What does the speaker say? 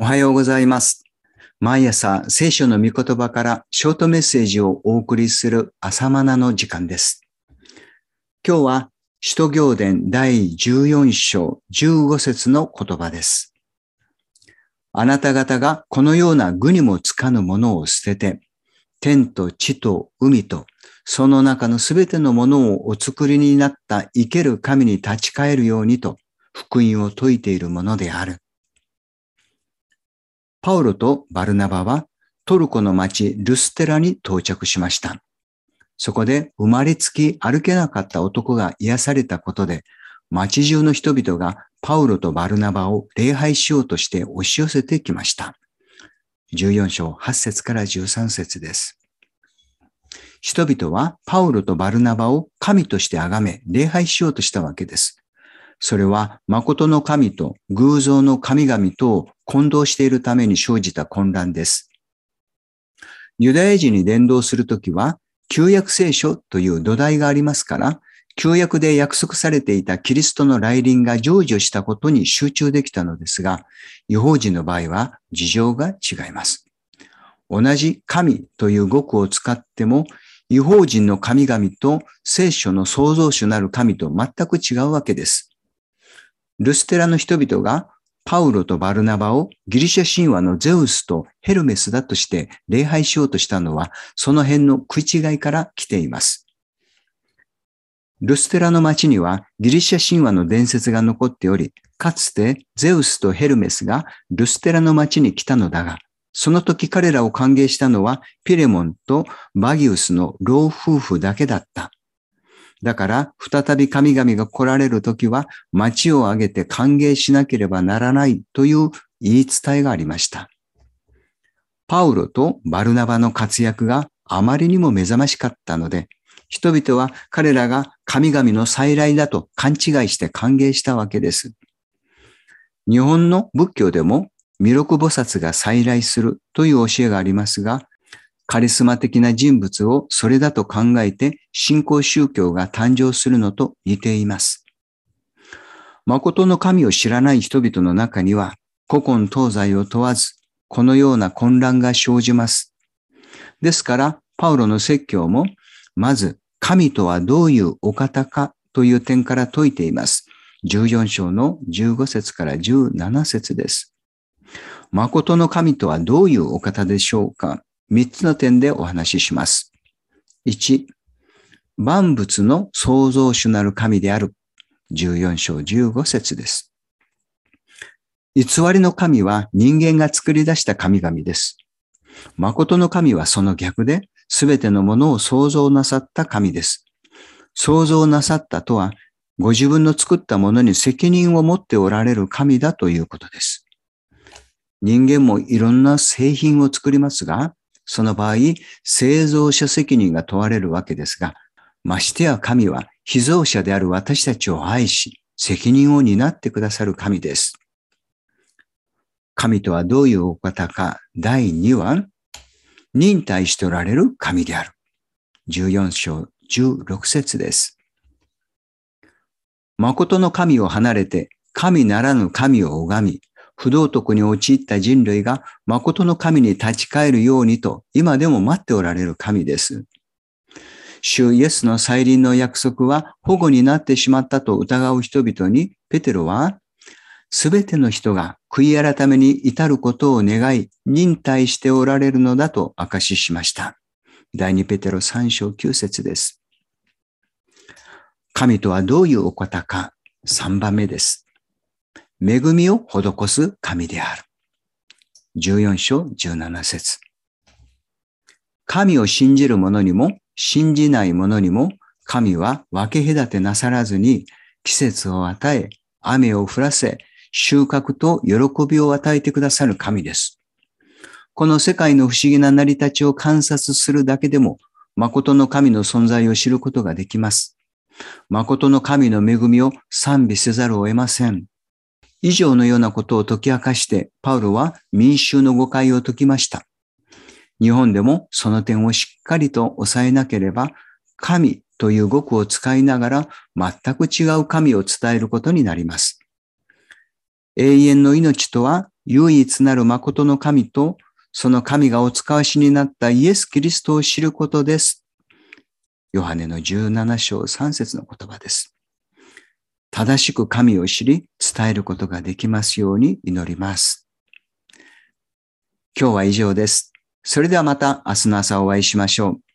おはようございます。毎朝聖書の御言葉からショートメッセージをお送りする朝マナの時間です。今日は使徒行伝第14章15節の言葉です。あなた方がこのような具にもつかぬものを捨てて、天と地と海とその中のすべてのものをお作りになった生ける神に立ち返るようにと福音を説いているものである。パウロとバルナバはトルコの町ルステラに到着しました。そこで生まれつき歩けなかった男が癒されたことで、町中の人々がパウロとバルナバを礼拝しようとして押し寄せてきました。14章8節から13節です。人々はパウロとバルナバを神として崇め礼拝しようとしたわけです。それは誠の神と偶像の神々とを混同しているために生じた混乱です。ユダヤ人に伝道するときは、旧約聖書という土台がありますから、旧約で約束されていたキリストの来臨が成就したことに集中できたのですが、違法人の場合は事情が違います。同じ神という語句を使っても、違法人の神々と聖書の創造主なる神と全く違うわけです。ルステラの人々がパウロとバルナバをギリシャ神話のゼウスとヘルメスだとして礼拝しようとしたのは、その辺の食い違いから来ています。ルステラの町にはギリシャ神話の伝説が残っており、かつてゼウスとヘルメスがルステラの町に来たのだが、その時彼らを歓迎したのはピレモンとバギウスの老夫婦だけだった。だから、再び神々が来られるときは、町を挙げて歓迎しなければならないという言い伝えがありました。パウロとバルナバの活躍があまりにも目覚ましかったので、人々は彼らが神々の再来だと勘違いして歓迎したわけです。日本の仏教でも弥勒菩薩が再来するという教えがありますが、カリスマ的な人物をそれだと考えて信仰宗教が誕生するのと似ています。誠の神を知らない人々の中には古今東西を問わずこのような混乱が生じます。ですからパウロの説教もまず神とはどういうお方かという点から説いています。14章の15節から17節です。誠の神とはどういうお方でしょうか？三つの点でお話しします。1、万物の創造主なる神である。14章15節です。偽りの神は人間が作り出した神々です。誠の神はその逆で、すべてのものを創造なさった神です。創造なさったとは、ご自分の作ったものに責任を持っておられる神だということです。人間もいろんな製品を作りますが、その場合、製造者責任が問われるわけですが、ましてや神は被造者である私たちを愛し、責任を担ってくださる神です。神とはどういうお方か、第2は、忍耐しておられる神である。14章16節です。誠の神を離れて、神ならぬ神を拝み、不道徳に陥った人類が誠の神に立ち返るようにと今でも待っておられる神です。主イエスの再臨の約束は保護になってしまったと疑う人々にペテロはすべての人が悔い改めに至ることを願い忍耐しておられるのだと証ししました。第2ペテロ3章9節です。神とはどういうお方か3番目です。恵みを施す神である。14章17節神を信じる者にも信じない者にも神は分け隔てなさらずに季節を与え、雨を降らせ、収穫と喜びを与えてくださる神です。この世界の不思議な成り立ちを観察するだけでも、誠の神の存在を知ることができます。誠の神の恵みを賛美せざるを得ません。以上のようなことを解き明かして、パウロは民衆の誤解を解きました。日本でもその点をしっかりと抑えなければ、神という語句を使いながら全く違う神を伝えることになります。永遠の命とは唯一なる誠の神と、その神がお使わしになったイエス・キリストを知ることです。ヨハネの17章3節の言葉です。正しく神を知り、伝えることができますように祈ります。今日は以上です。それではまた明日の朝お会いしましょう。